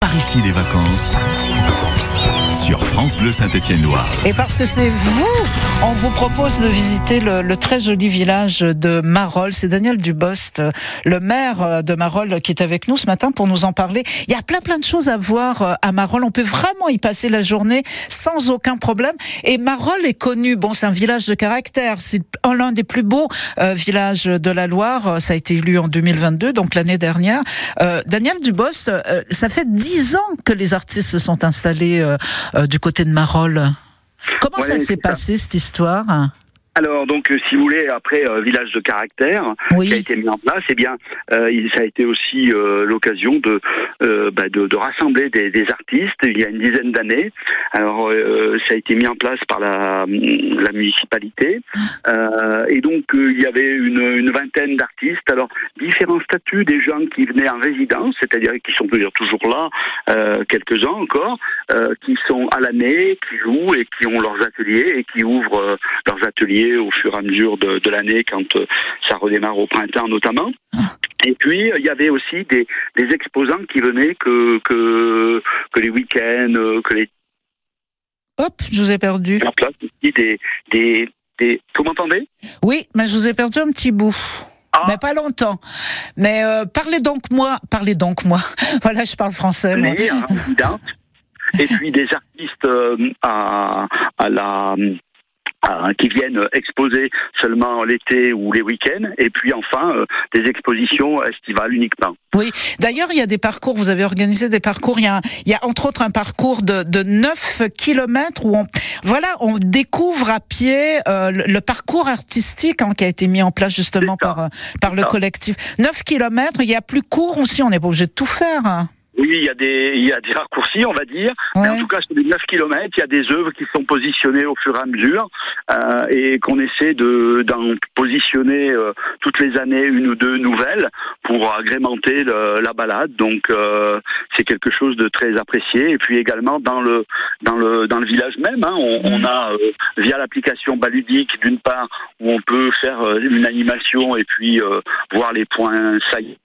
Par ici les vacances. Sur France Bleu Saint-Étienne-Loire. Et parce que c'est vous, on vous propose de visiter le, le très joli village de Marolles. C'est Daniel Dubost, le maire de Marolles, qui est avec nous ce matin pour nous en parler. Il y a plein plein de choses à voir euh, à Marolles. On peut vraiment y passer la journée sans aucun problème. Et Marolles est connu. Bon, c'est un village de caractère. C'est l'un des plus beaux euh, villages de la Loire. Ça a été élu en 2022, donc l'année dernière. Euh, Daniel Dubost, ça fait dix ans que les artistes se sont installés euh, euh, du côté de Marolles. Comment Ouais, ça s'est passé cette histoire? Alors donc euh, si vous voulez après euh, village de caractère qui a été mis en place, eh bien euh, ça a été aussi euh, l'occasion de, euh, bah, de de rassembler des, des artistes il y a une dizaine d'années. Alors euh, ça a été mis en place par la, la municipalité Euh, et donc il y avait une, une vingtaine d'artistes. Alors différents statuts des gens qui venaient en résidence, c'est-à-dire qui sont toujours là, euh, quelques uns encore, euh, qui sont à l'année, qui jouent et qui ont leurs ateliers et qui ouvrent leurs ateliers au fur et à mesure de, de l'année quand euh, ça redémarre au printemps notamment. Et puis il y avait aussi des, des exposants qui venaient que que, que les week-ends, euh, que les Hop, je vous ai perdu. place aussi des des des. Vous m'entendez Oui, mais je vous ai perdu un petit bout. Ah. Mais pas longtemps. Mais euh, parlez donc moi, parlez donc moi. Voilà, je parle français. Moi. Hein. Et puis des artistes euh, à, à la à- qui viennent exposer seulement l'été ou les week-ends, et puis enfin euh, des expositions estivales uniquement. Oui. D'ailleurs, il y a des parcours. Vous avez organisé des parcours. Il y a, il y a entre autres un parcours de, de 9 kilomètres où on, voilà, on découvre à pied euh, le, le parcours artistique hein, qui a été mis en place justement par euh, par le ça. collectif. 9 kilomètres. Il y a plus court aussi. On n'est pas obligé de tout faire. hein. Oui, il y a des il y a des raccourcis, on va dire. Mais en tout cas, sur les 9 km, il y a des œuvres qui sont positionnées au fur et à mesure euh, et qu'on essaie de d'en positionner euh, toutes les années une ou deux nouvelles pour agrémenter le- la balade. Donc euh, c'est quelque chose de très apprécié. Et puis également dans le dans le dans le village même, hein, on, on a euh, via l'application Baludique d'une part où on peut faire euh, une animation et puis euh, voir les points saillants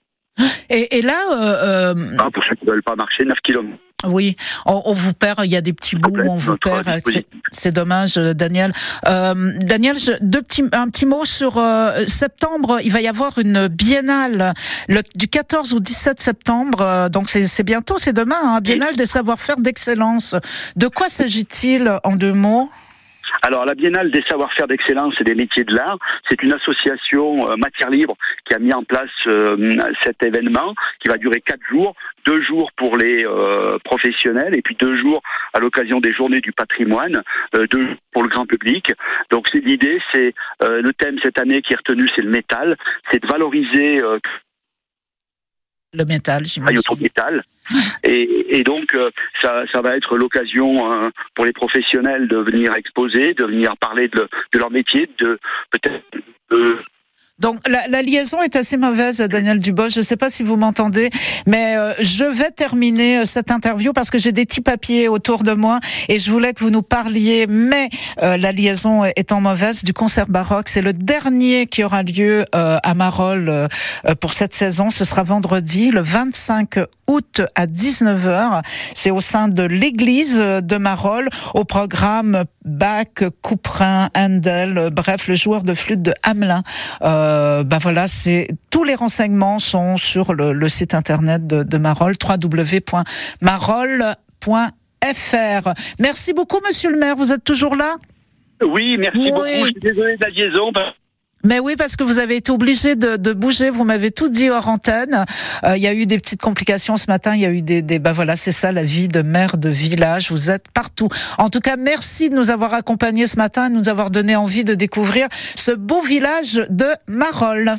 Et, et là, euh, euh, pour ceux qui ne veulent pas marcher 9 km. Oui, on, on vous perd. Il y a des petits bouts où on vous perd. C'est- dommage, euh, Daniel. Euh, Daniel, je- deux petits, un petit mot sur euh, septembre. Il va y avoir une biennale le, du 14 au 17 septembre. euh, donc c'est c'est bientôt, c'est demain. Hein, biennale des savoir-faire d'excellence. De quoi s'agit-il en deux mots? Alors, la Biennale des savoir-faire d'excellence et des métiers de l'art, c'est une association euh, matière libre qui a mis en place euh, cet événement qui va durer quatre jours, deux jours pour les euh, professionnels et puis deux jours à l'occasion des journées du patrimoine, deux jours pour le grand public. Donc, c'est l'idée, c'est le thème cette année qui est retenu, c'est le métal, c'est de valoriser Le métal, j'imagine. autour du métal. Et, donc, euh, ça, ça va être l'occasion euh, pour les professionnels de venir exposer, de venir parler de, leur métier, de peut-être de- Donc la, la liaison est assez mauvaise, Daniel Dubos. Je ne sais pas si vous m'entendez, mais euh, je vais terminer euh, cette interview parce que j'ai des petits papiers autour de moi et je voulais que vous nous parliez. Mais euh, la liaison étant mauvaise du concert baroque, c'est le dernier qui aura lieu euh, à Marolles euh, pour cette saison. Ce sera vendredi, le 25 août à 19h. C'est au sein de l'église de Marolles, au programme Bach, Couperin, Handel, bref, le joueur de flûte de Hamelin. Euh, ben voilà, c'est tous les renseignements sont sur le, le site internet de, de Marolles, www.marolles.fr. Merci beaucoup, Monsieur le Maire. Vous êtes toujours là? Oui, merci Oui. beaucoup. Je suis désolé de la liaison. Mais oui, parce que vous avez été obligé de, de bouger. Vous m'avez tout dit hors antenne. Euh, Il y a eu des petites complications ce matin. Il y a eu des, des ben voilà, c'est ça la vie de maire de village. Vous êtes partout. En tout cas, merci de nous avoir accompagnés ce matin, de nous avoir donné envie de découvrir ce beau village de Marolles.